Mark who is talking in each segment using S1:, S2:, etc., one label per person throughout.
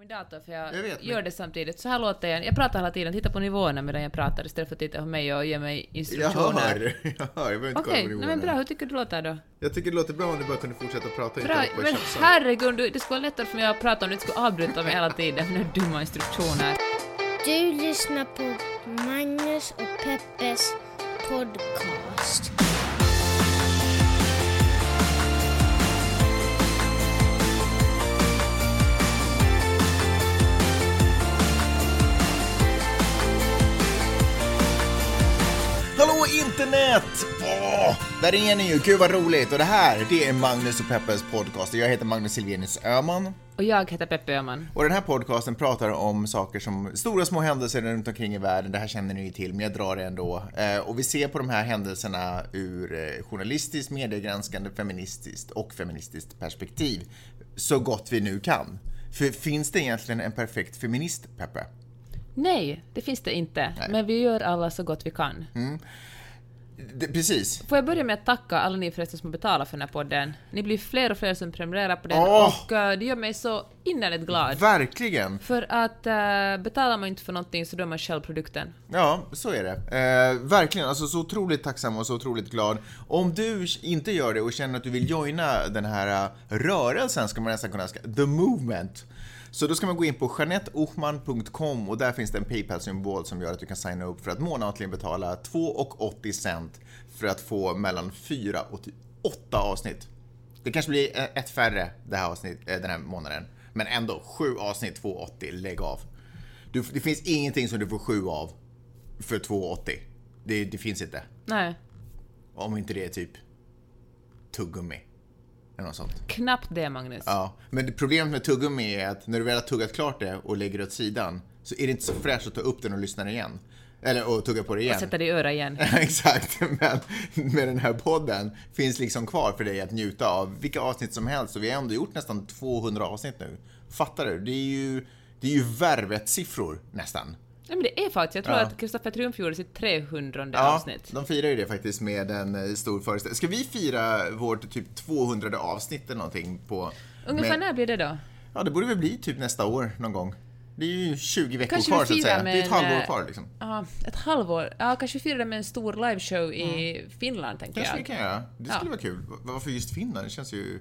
S1: min dator för jag,
S2: Jag vet, men-
S1: gör det samtidigt. Så här låter jag. Jag pratar hela tiden, tittar på nivåerna medan jag pratar istället för att titta på mig och ge mig
S2: Jag
S1: instruktioner.
S2: hör, jag hör. Jag behöver inte
S1: Okej,
S2: kolla på
S1: nej men
S2: nivåerna.
S1: bra. Hur tycker du det låter då?
S2: Jag tycker det låter bra om du bara kunde fortsätta prata
S1: Bra,
S2: att
S1: men
S2: tjafsa.
S1: herregud, du- det skulle vara lättare för mig att prata om du inte skulle avbryta mig hela tiden med dumma instruktioner.
S3: Du lyssnar på Magnus och Peppes podcast.
S2: Hallå internet! Åh, där är ni ju, gud vad roligt! Och det här, det är Magnus och Peppes podcast. Jag heter Magnus Silvenius Öhman.
S1: Och jag heter Peppe Öhman.
S2: Och den här podcasten pratar om saker som stora små händelser runt omkring i världen. Det här känner ni ju till, men jag drar det ändå. Eh, och vi ser på de här händelserna ur eh, journalistiskt, mediegranskande, feministiskt och feministiskt perspektiv. Så gott vi nu kan. För finns det egentligen en perfekt feminist, Peppe?
S1: Nej, det finns det inte. Men vi gör alla så gott vi kan.
S2: Det, precis.
S1: Får jag börja med att tacka alla ni förresten som har betalat för den här podden. Ni blir fler och fler som prenumererar på den
S2: Åh!
S1: och eh, det gör mig så innerligt glad.
S2: Verkligen.
S1: För att uh, betalar man inte för någonting så då är man själv produkten.
S2: Ja, så är det. Eh, verkligen, alltså så otroligt tacksam och så otroligt glad. Om du inte gör det och känner att du vill joina den här eh, rörelsen, ska man nästan kunna säga, the movement. Så då ska man gå in på janetteochman.com och där finns det en Paypal-symbol som gör att du kan signa upp för att månatligen betala 2,80 cent för att få mellan 4 och typ 8 avsnitt. Det kanske blir eh, ett färre det här avsnitt, eh, den här månaden. Men ändå, 7 avsnitt, 2,80, lägg av. Du, det finns ingenting som du får 7 av för 2,80. Det, det finns inte.
S1: Nej,
S2: Om inte det är typ tuggummi. Eller något sånt.
S1: knappt det Magnus.
S2: Ja, men det problemet med tuggummi är att när du väl har tuggat klart det och lägger det åt sidan så är det inte så fräscht att ta upp den och lyssna igen. Eller och tugga på det igen.
S1: Sätta det i örat igen.
S2: Exakt, men med den här podden finns liksom kvar för dig att njuta av vilka avsnitt som helst och vi har ändå gjort nästan 200 avsnitt nu. Fattar du? Det är ju, det är ju värvet-siffror nästan.
S1: Ja, men det är faktiskt, jag tror
S2: Ja.
S1: att Kristoffer Triumf gjorde sitt 300
S2: Ja,
S1: avsnitt.
S2: de firar ju det faktiskt med en eh, stor föreställning. Ska vi fira vårt typ 200 avsnitt eller någonting på...
S1: Ungefär
S2: med-
S1: när blir det då?
S2: Ja, det borde väl bli typ nästa år någon gång. Det är ju 20 veckor
S1: Kanske vi
S2: kvar så att säga.
S1: med
S2: Det är ett halvår
S1: eh,
S2: kvar liksom.
S1: Ja, ett halvår. Ja, kanske vi firar det med en stor liveshow i Finland, tänker
S2: Kanske vi
S1: jag.
S2: kan göra. Det skulle
S1: Ja.
S2: vara kul. Va- Varför just Finland? Det känns ju...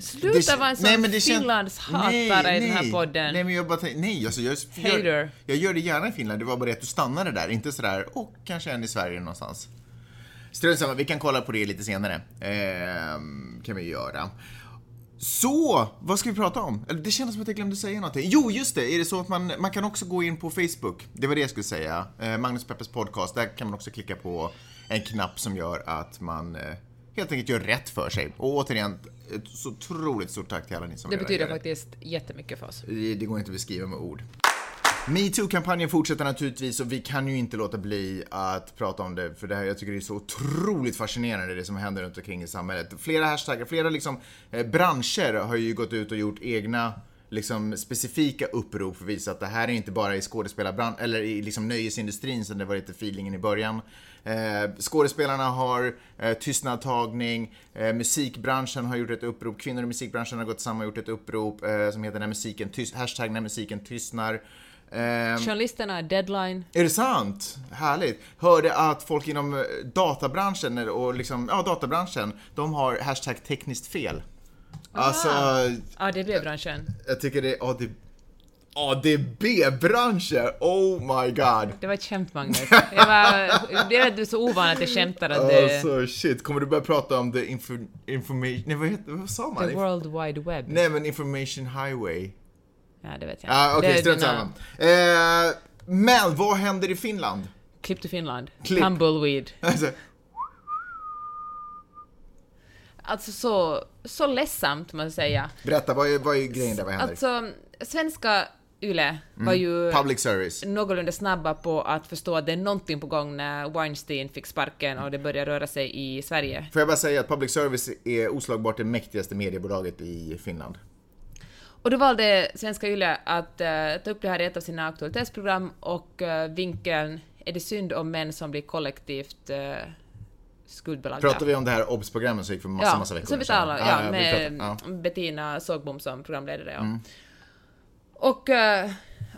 S1: Sluta vara en sån
S2: nej, men det
S1: Finlandshatare
S2: Nej,
S1: i den här
S2: nej.
S1: podden.
S2: Nej, men jag bara tänker, nej, alltså jag, jag,
S1: Hater.
S2: jag gör det gärna i Finland. Det var bara det att du stannade där, inte sådär, och kanske en i Sverige någonstans. Strunt samma, vi kan kolla på det lite senare. Ehm, kan vi göra. Så, vad ska vi prata om? Eller, Det kändes som att jag glömde säga någonting. Jo, just det! Är det så att man, man kan också gå in på Facebook? Det var det jag skulle säga. Eh, Magnus Peppers podcast. Där kan man också klicka på en knapp som gör att man eh, helt enkelt gör rätt för sig. Och återigen, ett så otroligt stort tack till alla ni som
S1: Det betyder
S2: gör
S1: faktiskt jättemycket för oss.
S2: det, det går inte att beskriva med ord. Metoo-kampanjen fortsätter naturligtvis och vi kan ju inte låta bli att prata om det för det här, jag tycker det är så otroligt fascinerande det som händer runt omkring i samhället. Flera hashtaggar, flera liksom eh, branscher har ju gått ut och gjort egna liksom specifika upprop för att visa att det här är inte bara i skådespelarbranschen eller i liksom nöjesindustrin som det var lite feelingen i början. Eh, skådespelarna har eh, tystnadtagning, eh, musikbranschen har gjort ett upprop, kvinnor i musikbranschen har gått samman och gjort ett upprop eh, som heter när musiken tyst, hashtag när musiken tystnar. Eh,
S1: Journalisterna, deadline.
S2: är det sant? Härligt. Hörde att folk inom eh, databranschen och liksom, ja databranschen, de har hashtag tekniskt fel. Alltså,
S1: Ja, det blev branschen.
S2: jag tycker det är AD, ADB-branschen, oh my god.
S1: Det var ett skämt, Magnus. Jag var, det är att du så ovan att jag skämtar att det...
S2: Alltså shit, kommer du börja prata om the info, information, nej vad, heter, vad sa man?
S1: The World Wide Web.
S2: Nej men information highway.
S1: Ja, det vet jag
S2: Ja ah, okej,
S1: är
S2: strunt samma. Eh, men vad händer i Finland?
S1: Klipp till Finland.
S2: Klipp.
S1: Tumbleweed.
S2: Alltså,
S1: Alltså så, så ledsamt, måste jag säga.
S2: berätta, vad är, vad är grejen där, vad händer?
S1: Alltså, svenska YLE var ju
S2: Mm. Public service.
S1: någorlunda snabba på att förstå att det är någonting på gång när Weinstein fick sparken och det började röra sig i Sverige.
S2: Får jag bara säga att public service är oslagbart det mäktigaste mediebolaget i Finland.
S1: Och då valde svenska YLE att eh, ta upp det här i ett av sina aktualitetsprogram och uh, vinkeln är det synd om män som blir kollektivt uh, skuldbelagda.
S2: Pratar vi om det här OBS-programmet som gick för massa,
S1: ja,
S2: massa veckor
S1: så vi
S2: sedan?
S1: ja,
S2: vi
S1: med
S2: pratar- ja.
S1: Bettina Sågbom som programledare. Ja. Och... eh,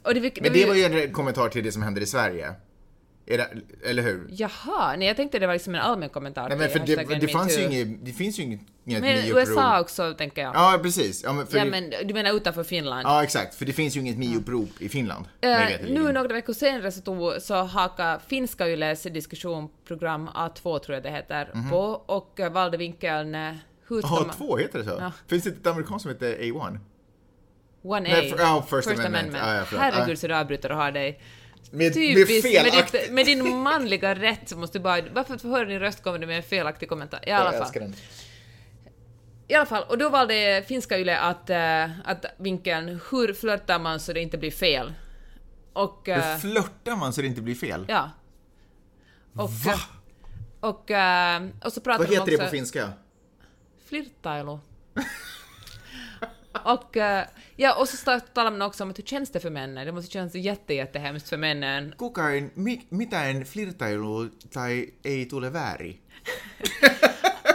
S1: och det, det,
S2: Men det var ju en kommentar till det som händer i Sverige. Det, eller hur?
S1: Jaha, nej jag tänkte det var liksom en allmän kommentar
S2: Nej men för det, det, fanns ju inget, det finns ju inget,
S1: Men. USA också, tänker jag.
S2: Ja, precis. Ja, men,
S1: Ja, men du menar utanför Finland?
S2: ja, exakt. För det finns ju inget MeUp-rop i Finland. veterligen.
S1: nu några veckor senare så, tog, så hakade finska Yles diskussionprogram A2 tror jag det heter på och eh, valde vinkeln hur ska
S2: Jaha,
S1: man...
S2: två heter det så?
S1: Ja.
S2: Finns det ett amerikanskt som heter A1?
S1: 1A.
S2: Nej, för- ja, First Amendment. Ja, ja, förlåt.
S1: Herregud
S2: Ja.
S1: så du avbryter och har dig.
S2: Med, med
S1: Typiskt, med,
S2: felaktigt...
S1: ditt, med din manliga rätt så måste du bara... Varför får höra din röst kommer du med en felaktig kommentar? I alla
S2: Jag
S1: fall.
S2: älskar den.
S1: I alla fall, och då valde finska Yle att, eh, att vinkeln hur flörtar man så det inte blir fel? Och... eh,
S2: Hur flörtar man så det inte blir fel?
S1: ja. Och,
S2: Va?
S1: eh, och, eh, och så pratar
S2: Vad
S1: de
S2: heter det
S1: också...
S2: på finska?
S1: Flirttailu. och, eh, ja, och så talar man också om att hur känns det för männen? Det måste kännas jätte, jättehemskt för männen.
S2: Kuka en, mi, mitä en flirtailu tai ei tule väärin?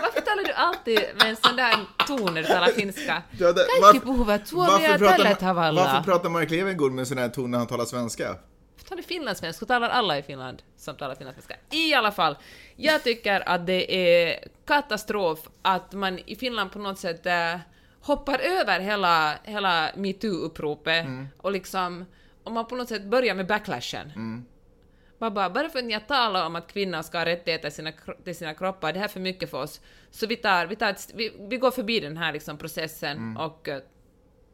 S1: Varför talar du alltid med en sån där ton när du talar finska?
S2: Ja, det-
S1: Kaikki puhuvat suomea tällä tavalla.
S2: varför pratar Mark Levengood med sån här ton när han talar svenska?
S1: talar finlandssvenska och talar alla i Finland som talar finlandssvenska. I alla fall, jag tycker att det är katastrof att man i Finland på något sätt eh, hoppar över hela, hela metoo-uppropet och liksom, om man på något sätt börjar med backlashen. Man bara, bara för att ni har talat om att kvinnor ska ha rättigheter till sina, till sina kroppar, det här är för mycket för oss, så vi, tar, vi, tar ett, vi, vi går förbi den här liksom processen och eh,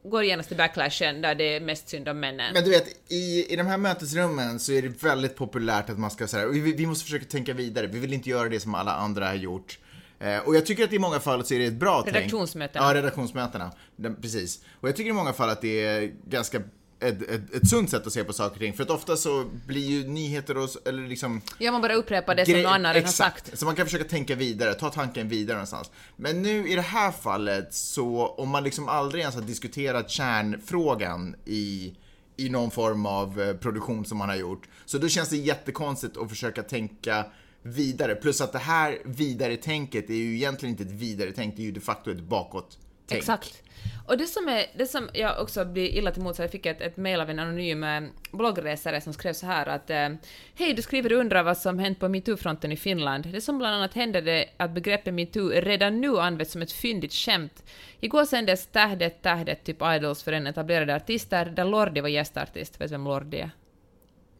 S1: går genast till backlashen där det är mest synd om männen.
S2: Men du vet, i, i de här mötesrummen så är det väldigt populärt att man ska säga vi, vi måste försöka tänka vidare, vi vill inte göra det som alla andra har gjort. Eh, och jag tycker att i många fall så är det ett bra tänk.
S1: Redaktionsmötena.
S2: Ja, redaktionsmötena. Den, precis. Och jag tycker i många fall att det är ganska ett, ett, ett sunt sätt att se på saker och ting. För att ofta så blir ju nyheter och, eller liksom
S1: Ja, man bara upprepar det som någon annan redan har
S2: exakt.
S1: sagt.
S2: Så man kan försöka tänka vidare, ta tanken vidare någonstans. Men nu i det här fallet så, om man liksom aldrig ens har diskuterat kärnfrågan i, i någon form av eh, produktion som man har gjort, så då känns det jättekonstigt att försöka tänka vidare. Plus att det här vidare-tänket är ju egentligen inte ett vidare-tänk, det är ju de facto ett bakåt-tänk.
S1: Exakt. Och det som, är, det som jag också blir illa till mods, jag fick ett, ett mejl av en anonym eh, bloggresare som skrev så här att eh, Hej, du skriver och undrar vad som hänt på metoo-fronten i Finland. Det som bland annat hände är att begreppet metoo redan nu används som ett fyndigt skämt. Igår sändes Tähdet Tähdet, typ Idols för en etablerade artister, där Lordi var gästartist. Vet du vem Lordi är?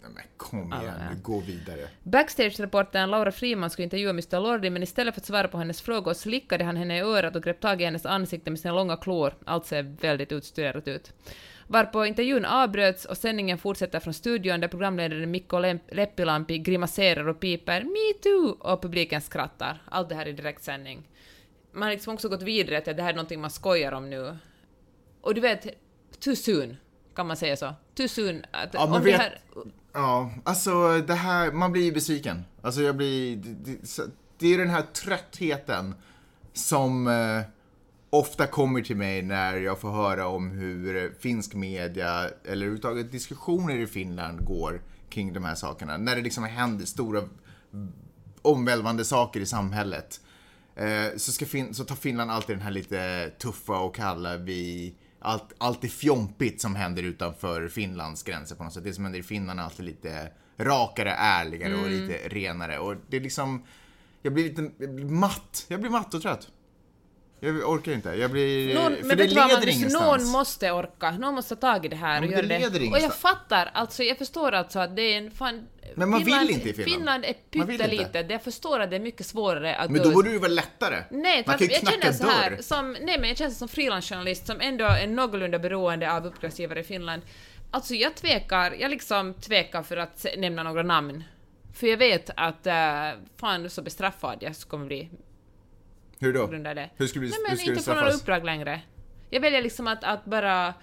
S2: Nej, Men kom igen, nu gå vidare.
S1: Backstage-reportern Laura Friman skulle intervjua Mr Lordi, men istället för att svara på hennes frågor slickade han henne i örat och grep tag i hennes ansikte med sina långa klor. Allt ser väldigt utstuderat ut. Varpå intervjun avbröts och sändningen fortsätter från studion där programledaren Mikko Leppilampi grimaserar och piper ”Me too” och publiken skrattar. Allt det här i direktsändning. Man har liksom också gått vidare till att det här är någonting man skojar om nu. Och du vet, too soon, kan man säga så? Too soon. Att
S2: Ja,
S1: om
S2: vet-
S1: det här...
S2: Ja, alltså det här, man blir ju besviken. Alltså jag blir, det, det, det är den här tröttheten som eh, ofta kommer till mig när jag får höra om hur finsk media, eller överhuvudtaget diskussioner i Finland går kring de här sakerna. När det liksom händer stora omvälvande saker i samhället. Eh, så, ska fin- så tar Finland alltid den här lite tuffa och kalla vi allt, allt är fjompigt som händer utanför Finlands gränser på något sätt. Det som händer i Finland är alltid lite rakare, ärligare och
S1: Mm.
S2: lite renare. Och det är liksom, jag blir lite jag blir matt. Jag blir matt och trött. Jag orkar inte. Jag blir,
S1: Någon,
S2: för
S1: men
S2: det leder
S1: Magnus?
S2: ingenstans.
S1: Någon måste orka, någon måste ta tag i det här och
S2: det
S1: göra det.
S2: leder
S1: Och jag fattar, alltså jag förstår alltså att det är en fan...
S2: Men man vill
S1: Finland,
S2: inte i Finland.
S1: Finland är
S2: Man vill
S1: pyttelitet, jag förstår att det är mycket svårare att
S2: Men då borde det ju vara lättare.
S1: Nej,
S2: Man kan ju
S1: jag känner så här, som, nej men jag känner som frilansjournalist som ändå är någorlunda beroende av uppdragsgivare i Finland. Alltså jag tvekar, jag liksom tvekar för att nämna några namn. För jag vet att uh, fan så bestraffad jag kommer bli
S2: Hur då?
S1: på grund av det.
S2: Hur ska du,
S1: Nej
S2: hur
S1: men
S2: du
S1: inte få några
S2: straffas?
S1: uppdrag längre. Jag väljer liksom att, att bara...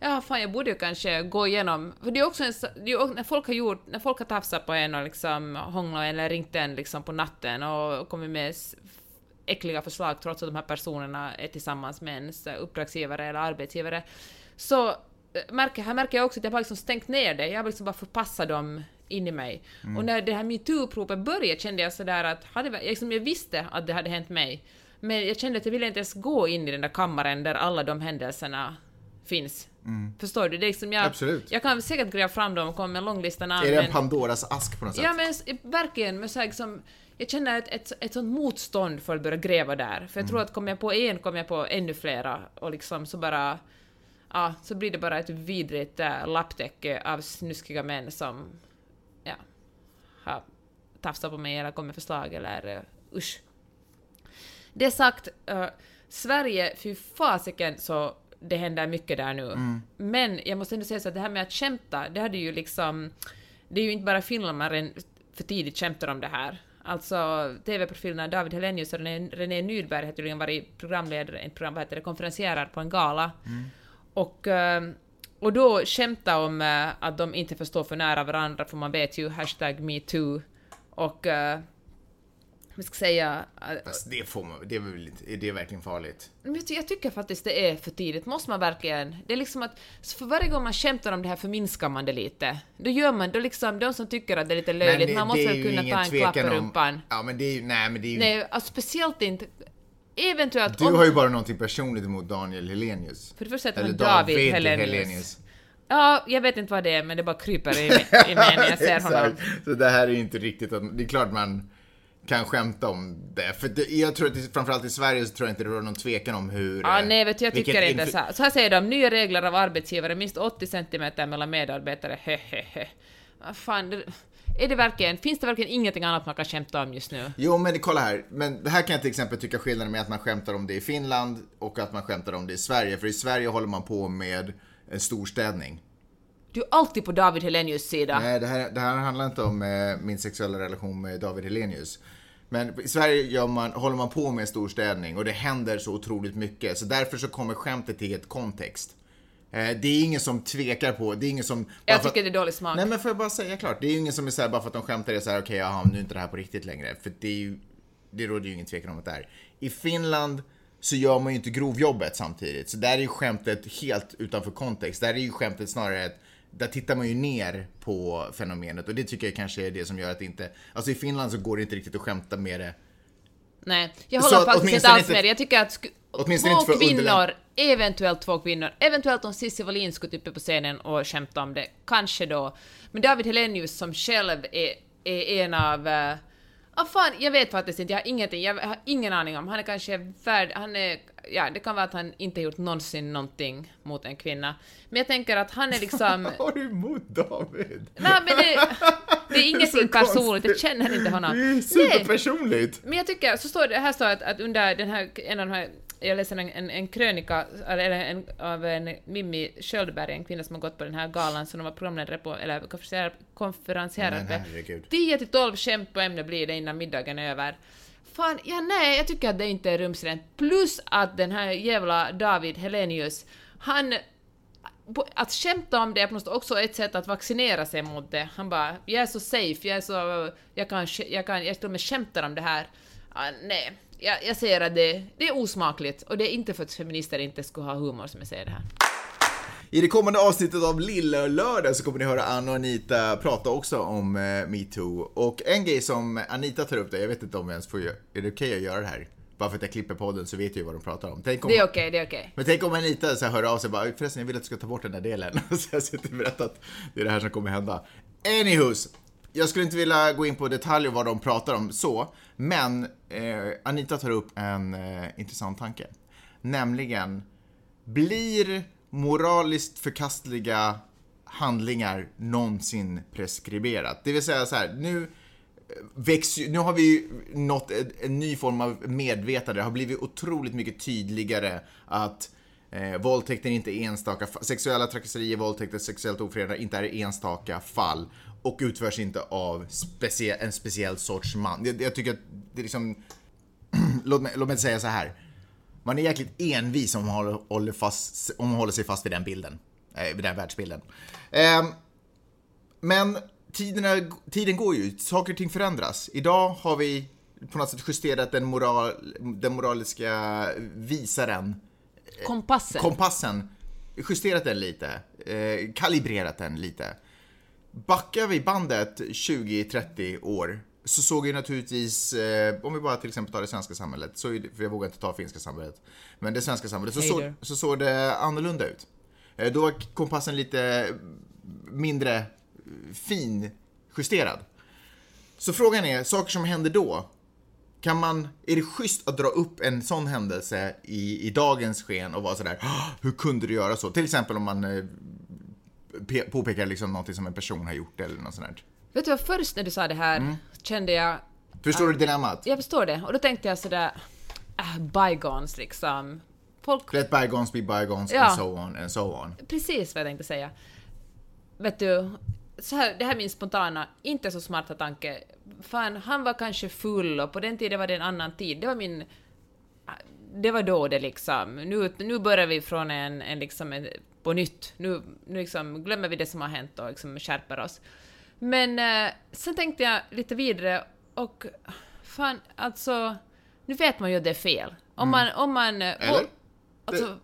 S1: Ja, fan jag borde ju kanske gå igenom... För det är också en, är när folk har gjort, när folk har tafsat på en och liksom hånglat eller ringt en liksom på natten och kommit med äckliga förslag trots att de här personerna är tillsammans med ens uppdragsgivare eller arbetsgivare. Så eh, märker, här märker jag också att jag bara liksom stängt ner det, jag har liksom bara förpassat dem in i mig.
S2: Mm.
S1: Och när det här metoo-uppropet började kände jag sådär att, hade, jag, liksom, jag visste att det hade hänt mig, men jag kände att jag ville inte ens gå in i den där kammaren där alla de händelserna finns. Förstår du? Det är liksom jag,
S2: Absolut.
S1: jag kan säkert gräva fram dem och komma med en lång lista namn.
S2: Är det en
S1: men-
S2: Pandoras ask på något sätt?
S1: Ja men verkligen, men så här, liksom, jag känner ett, ett, ett sånt motstånd för att börja gräva där. För jag tror att kommer jag på en kommer jag på ännu flera och liksom så bara... Ja, så blir det bara ett vidrigt äh, lapptäcke av snuskiga män som har tafsat på mig eller kommit med förslag eller uh, usch. Det sagt, eh, Sverige, fy fasiken så det händer mycket där nu. Men jag måste ändå säga så att det här med att skämta, det hade ju liksom... Det är ju inte bara Finland redan för tidigt skämtar om det här. Alltså TV-profilerna David Helenius och René, René Nydberg har tydligen varit programledare, inte program, vad heter det, konferencierar på en gala. Och, eh, och då skämta om eh, att de inte får stå för nära varandra, för man vet ju hashtag metoo. Och... eh, vi ska säga... eh,
S2: Fast det får man, det är väl är det verkligen farligt?
S1: men jag tycker faktiskt det är för tidigt. Måste man verkligen... Det är liksom att för varje gång man skämtar om det här förminskar man det lite. Då gör man, då liksom, de som tycker att det är lite löjligt, man måste väl kunna ta en klapp på
S2: tvekan om-
S1: rumpan.
S2: Ja men det är ju, nej men det är ju...
S1: Nej, alltså speciellt inte... Eventuellt
S2: Du
S1: om...
S2: har ju bara någonting personligt emot Daniel Helenius.
S1: För det första heter
S2: Eller
S1: han David,
S2: David
S1: Helenius. Ja, jag vet inte vad det är, men det bara kryper i, i mig när jag ser honom.
S2: Så det här är ju inte riktigt att, det är klart man kan skämta om det. För det, jag tror att det, framförallt i Sverige så tror jag inte det råder någon tvekan om hur...
S1: Ja,
S2: eh,
S1: nej, vet du, jag tycker inte så. här. Så här säger de, nya regler av arbetsgivare, minst 80 centimeter mellan medarbetare, hehehe. Vad fan, det, är det verkligen, finns det verkligen ingenting annat man kan skämta om just nu?
S2: Jo, men kolla här. Men det här kan jag till exempel tycka skillnaden med att man skämtar om det i Finland och att man skämtar om det i Sverige. För i Sverige håller man på med storstädning.
S1: Du är alltid på David Helenius sida.
S2: Nej, det här, det här handlar inte om eh, min sexuella relation med David Helenius. Men i Sverige man, håller man på med storstädning och det händer så otroligt mycket. Så därför så kommer skämtet i ett kontext. Eh, det är ingen som tvekar på, det är ingen som...
S1: Jag
S2: för att-
S1: tycker det är dålig smak.
S2: Nej men får jag bara säga klart, det är ingen som är såhär bara för att de skämtar är såhär okej jaha nu är inte det här på riktigt längre. För det är ju, det råder ju ingen tvekan om att det är. I Finland så gör man ju inte grovjobbet samtidigt. Så där är ju skämtet helt utanför kontext. Där är ju skämtet snarare ett där tittar man ju ner på fenomenet och det tycker jag kanske är det som gör att det inte... Alltså i Finland så går det inte riktigt att skämta med det.
S1: Nej, jag
S2: Så
S1: håller
S2: att
S1: faktiskt inte alls med dig. Jag tycker att
S2: Åtminstone
S1: två
S2: inte för
S1: kvinnor, eventuellt två kvinnor, eventuellt om Cissi Wallin skulle typ på scenen och skämta om det, kanske då. Men David Helenius som själv är, är en av... Uh, ah, fan, jag vet faktiskt inte, jag har ingenting, jag har ingen aning om. Han är kanske värd, han är, ja det kan vara att han inte gjort någonsin någonting mot en kvinna. Men jag tänker att han är liksom...
S2: Vad har du emot David?
S1: Nej men det, det är ingenting personligt, jag känner inte honom.
S2: Det är
S1: Nej.
S2: superpersonligt!
S1: Men jag tycker, så står det, här står att, att under den här, en av de här, jag läste en, en, en krönika, eller en, av en Mimmi Sköldberg, en kvinna som har gått på den här galan som de var programledare på, eller konferenser- konferencierare
S2: Men
S1: på.
S2: herregud.
S1: 10 till 12 skämt på ämne blir det innan middagen är över. Fan, ja nej, jag tycker att det inte är rumsrent. Plus att den här jävla David Helenius, han... Att skämta om det är på något sätt också ett sätt att vaccinera sig mot det. Han bara, jag är så safe, jag är så... Jag kan, jag kan, jag till och med skämtar om det här. Ah, nej, jag, jag säger att det, det är osmakligt och det är inte för att feminister inte skulle ha humor som jag säger det här.
S2: I det kommande avsnittet av Lilla Lördag så kommer ni höra Anna och Anita prata också om eh, metoo. Och en grej som Anita tar upp där, jag vet inte om jag ens får göra, är det okej att göra det här? Bara för att jag klipper podden så vet jag ju vad de pratar om. Tänk om,
S1: Det är okej, det är okej.
S2: Men tänk om Anita så här hör av sig och bara, förresten jag vill att du ska ta bort den där delen. så jag sitter och berättar att det är det här som kommer hända. Anywhos, jag skulle inte vilja gå in på detaljer vad de pratar om så, men eh, Anita tar upp en eh, intressant tanke. Nämligen, blir moraliskt förkastliga handlingar någonsin preskriberat? Det vill säga så här, nu växer, ju- nu har vi ju nått en, en ny form av medvetande. Det har blivit otroligt mycket tydligare att eh, våldtäkter inte är enstaka Sexuella trakasserier, våldtäkter, sexuellt ofredande inte är enstaka fall och utförs inte av specie, en speciell sorts man. Jag, jag tycker att det är liksom... låt, mig, låt mig säga så här. Man är jäkligt envis om man håller, håller, fast, om man håller sig fast vid den bilden. Eh, vid den världsbilden. Eh, men tiderna, tiden går ju, saker och ting förändras. Idag har vi på något sätt justerat den, moral, den moraliska visaren,
S1: Kompassen.
S2: kompassen, justerat den lite, eh, kalibrerat den lite. Backar vi bandet 20-30 år så såg ju naturligtvis, eh, om vi bara till exempel tar det svenska samhället, så det, för jag vågar inte ta finska samhället, men det svenska samhället, så, så, så såg det annorlunda ut. Eh, Då var kompassen lite mindre fin justerad. Så frågan är, saker som händer då, kan man, är det schysst att dra upp en sån händelse i, i dagens sken och vara sådär, "Ah, hur kunde du göra så? Till exempel om man eh, pe- påpekar liksom någonting som en person har gjort eller något sånt där.
S1: Vet du vad, först när du sa det här
S2: Mm.
S1: kände jag,
S2: Förstår du dilemmat?
S1: jag förstår det, och då tänkte jag sådär, äh, bygons liksom. Folk
S2: Let bygons be bygons
S1: Ja.
S2: and so on and so on.
S1: precis vad jag tänkte säga. Vet du, så här, det här är min spontana, inte så smarta tanke. Fan, han var kanske full och på den tiden var det en annan tid. Det var min... Det var då det liksom. Nu, nu börjar vi från en, en liksom en, på nytt. Nu, nu liksom glömmer vi det som har hänt och liksom skärper oss. Men eh, sen tänkte jag lite vidare och fan, alltså... Nu vet man ju att det är fel. Om man... Om man eh,
S2: Eller?
S1: Alltså,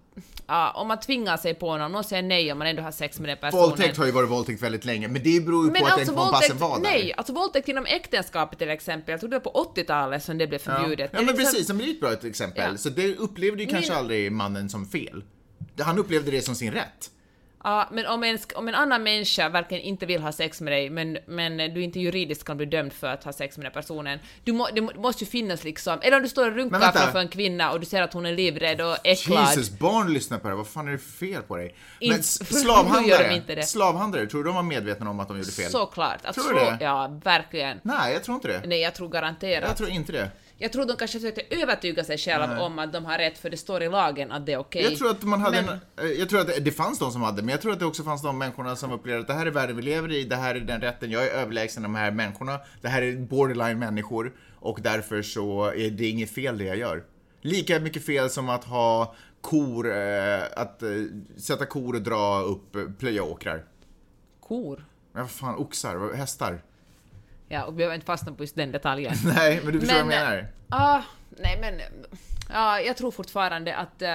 S1: ja, om man tvingar sig på någon, någon säger nej om man ändå har sex med den personen.
S2: Våldtäkt har ju varit våldtäkt väldigt länge, men det beror ju
S1: men
S2: på att
S1: alltså
S2: den kompassen var där.
S1: nej, alltså våldtäkt inom äktenskapet till exempel, jag tror det var på 80-talet som det blev förbjudet.
S2: Ja,
S1: är
S2: men precis, men det är ett bra exempel.
S1: Ja.
S2: Så det upplevde ju kanske
S1: Min-
S2: aldrig mannen som fel. Han upplevde det som sin rätt.
S1: Ja, men om en, om en annan människa verkligen inte vill ha sex med dig, men, men du inte juridiskt kan bli dömd för att ha sex med den personen, du må, det må- måste ju finnas liksom, eller om du står och runkar framför en kvinna och du ser att hon är livrädd och äcklad.
S2: Jesus, barn lyssnar på det Vad fan är det fel på dig?
S1: In-
S2: Men
S1: de
S2: slavhandlare, slavhandlare, tror du de var medvetna om att de gjorde fel?
S1: Såklart. Att
S2: Tror
S1: så,
S2: du det?
S1: Ja, verkligen.
S2: Nej, jag tror inte det.
S1: Nej, jag tror garanterat.
S2: Jag tror inte det.
S1: Jag tror de kanske försökte övertyga sig själva om att de har rätt, för det står i lagen att det är okej.
S2: Jag tror att man hade
S1: Men-
S2: en, eh, jag tror att det, det fanns de som hade, men jag tror att det också fanns de människorna som upplevde att det här är världen vi lever i, det här är den rätten, jag är överlägsen de här människorna, det här är borderline människor och därför så är det inget fel det jag gör. Lika mycket fel som att ha kor, eh, att eh, sätta kor och dra upp, plöja åkrar.
S1: Kor.
S2: Men vad fan, oxar, hästar?
S1: Ja, och vi behöver inte fastna på just den detaljen.
S2: Nej, men du förstår
S1: Men,
S2: vad jag menar.
S1: Ja, nej men... Ja, jag tror fortfarande att... eh,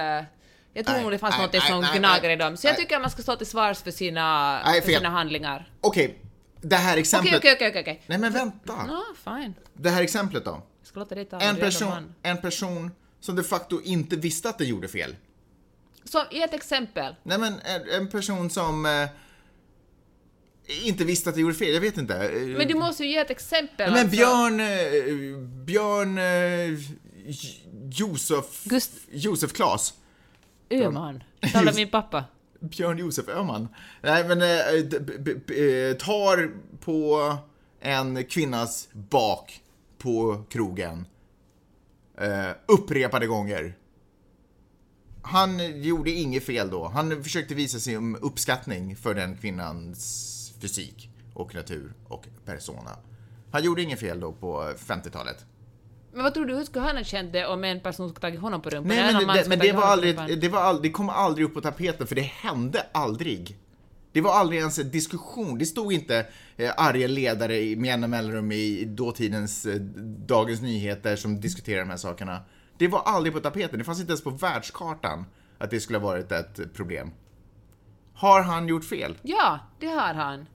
S1: jag tror nog det fanns något som gnager i dem. Så jag tycker att man ska stå till svars för sina, för sina handlingar.
S2: Okej, det här exemplet...
S1: okej, okej, okej, okej.
S2: Nej men vänta.
S1: Ja, fine.
S2: Det här exemplet då? En
S1: det
S2: person, en person som de facto inte visste att den gjorde fel.
S1: Så, ge ett exempel.
S2: Nej men en, en person som eh, inte visste att den gjorde fel, jag vet inte.
S1: Men du måste ju ge ett exempel.
S2: men
S1: alltså.
S2: Björn, eh, Björn eh, Josef,
S1: Gust-
S2: Josef Klas.
S1: Öhman.
S2: Just-
S1: min pappa.
S2: Björn Josef Öhman. Nej men, eh, tar på en kvinnas bak på krogen. Upprepade gånger. Han gjorde inget fel då. Han försökte visa sin uppskattning för den kvinnans fysik och natur och persona. Han gjorde inget fel då på 50-talet.
S1: Men vad tror du, hur skulle han ha känt det om en person skulle tagit honom på rumpan?
S2: Nej, men, det, men det, var aldrig, det, var aldrig, det kom aldrig upp på tapeten för det hände aldrig. Det var aldrig ens en diskussion. Det stod inte eh, arga ledare i- med jämna mellanrum i dåtidens eh, Dagens Nyheter som diskuterade de här sakerna. Det var aldrig på tapeten. Det fanns inte ens på världskartan att det skulle ha varit ett problem. Har han gjort fel?
S1: Ja, det har han.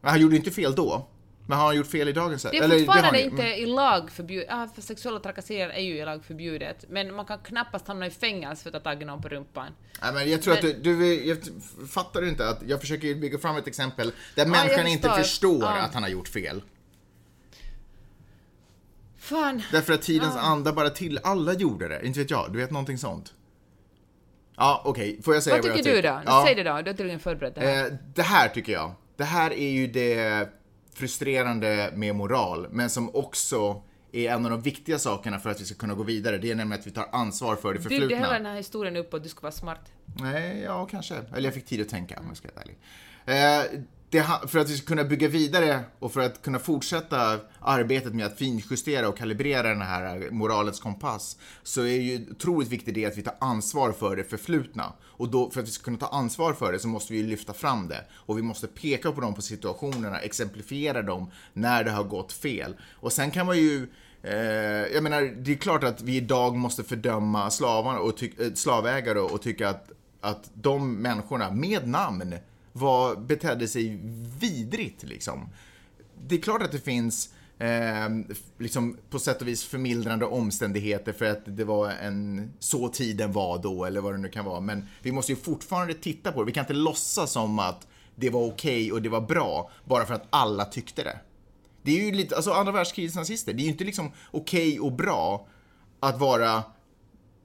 S2: Men Han gjorde inte fel då. Men har han gjort fel i dagens...
S1: Det är
S2: eller,
S1: fortfarande
S2: ju.
S1: inte i lag förbjudet. Ja, för sexuella trakasserier är ju i lag förbjudet. Men man kan knappast hamna i fängelse för att ha tagit någon på rumpan.
S2: Nej, men jag tror
S1: Men-
S2: att du, du jag fattar du inte att jag försöker bygga fram ett exempel där
S1: jag
S2: människan inte
S1: förstår.
S2: förstår
S1: Ja.
S2: att han har gjort fel.
S1: Fan.
S2: Därför att tidens anda bara till, alla gjorde det. Inte vet jag, du vet någonting sånt. Ja, okej, får jag säga
S1: Vad
S2: vad,
S1: tycker
S2: jag
S1: du
S2: tycker?
S1: då?
S2: Ja,
S1: Säg det då, du har tydligen förberett det här.
S2: eh, det här tycker jag, det här är ju det frustrerande med moral, men som också är en av de viktiga sakerna för att vi ska kunna gå vidare. Det är nämligen att vi tar ansvar för det förflutna.
S1: hela den här historien upp att du ska vara smart.
S2: Nej, ja kanske. Eller jag fick tid att tänka om jag ska vara ärlig. Eh, det, för att vi ska kunna bygga vidare och för att kunna fortsätta arbetet med att finjustera och kalibrera den här moralens kompass så är ju otroligt viktigt det att vi tar ansvar för det förflutna. Och då, för att vi ska kunna ta ansvar för det så måste vi ju lyfta fram det. Och vi måste peka på dem på situationerna, exemplifiera dem när det har gått fel. Och sen kan man ju eh, jag menar, det är klart att vi idag måste fördöma slavarna och ty- eh, slavägare och tycka att, att de människorna med namn var, betedde sig vidrigt liksom. Det är klart att det finns eh, liksom på sätt och vis förmildrande omständigheter för att det var en så tiden var då eller vad det nu kan vara. Men vi måste ju fortfarande titta på det. Vi kan inte låtsas som att det var okej okay och det var bra bara för att alla tyckte det. Det är ju lite, alltså andra världskrigets nazister, det är ju inte liksom okej okay och bra att vara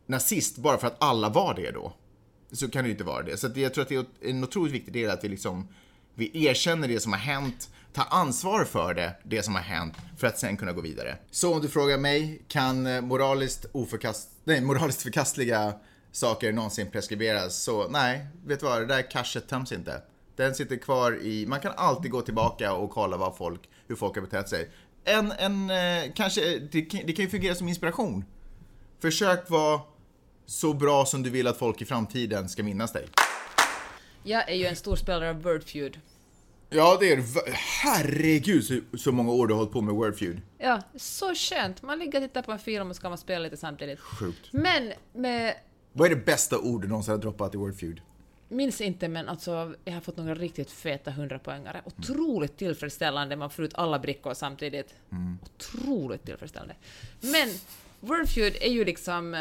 S2: nazist bara för att alla var det då. Så kan det ju inte vara det. Så jag tror att det är en otroligt viktig del att vi liksom vi erkänner det som har hänt, tar ansvar för det, det som har hänt, för att sen kunna gå vidare. Så om du frågar mig, kan eh, moraliskt, oförkast, nej, moraliskt förkastliga saker någonsin preskriberas? Så nej, vet du vad, det där cashet töms inte. Den sitter kvar i, man kan alltid gå tillbaka och kolla vad folk, hur folk har betett sig. En, en, eh, kanske, det, det kan ju fungera som inspiration. Försök vara så bra som du vill att folk i framtiden ska minnas dig.
S1: Jag är ju en stor spelare av Wordfeud.
S2: Ja, det är Herregud så, så många år du har hållit på med Wordfeud.
S1: Ja, så skönt. Man ligger och tittar på en film och ska man spela lite samtidigt.
S2: Sjukt.
S1: Men med...
S2: Vad är det bästa ord du någonsin har droppat i Wordfeud?
S1: Minns inte, men alltså jag har fått några riktigt feta hundrapoängare. Otroligt tillfredsställande. Man får ut alla brickor samtidigt.
S2: Mm.
S1: Otroligt tillfredsställande. Men Wordfeud är ju liksom...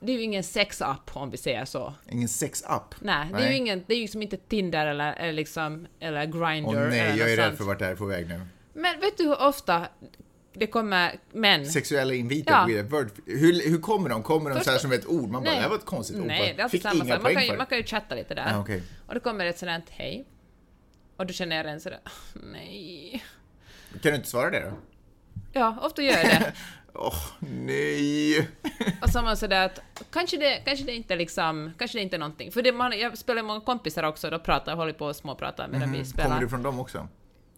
S1: Det är ju ingen sexapp om vi säger så.
S2: Ingen sexapp?
S1: Nej, det är ju ingen, det är liksom inte Tinder eller, eller liksom, eller Grindr
S2: Åh nej,
S1: eller
S2: jag är rädd för vart det här är på väg nu.
S1: Men vet du hur ofta det kommer män?
S2: Sexuella inviter,
S1: Ja.
S2: hur, hur kommer de? Kommer de så här som ett ord? Man bara,
S1: Nej.
S2: det här var ett konstigt ord.
S1: Nej, det är alltid samma sak. Man kan, ju, man kan ju chatta lite där.
S2: Ah, okej.
S1: Och det kommer ett sådant hej. Och du känner en sådär, nej.
S2: Kan du inte svara det då?
S1: Ja, ofta gör jag det.
S2: Åh, nej.
S1: Och så man sådär att kanske det, kanske det inte liksom, kanske det inte är någonting. För det, man, jag spelar med många kompisar också, då pratar, håller på och småpratar medan vi spelar.
S2: Mhm. Kommer du från dem också?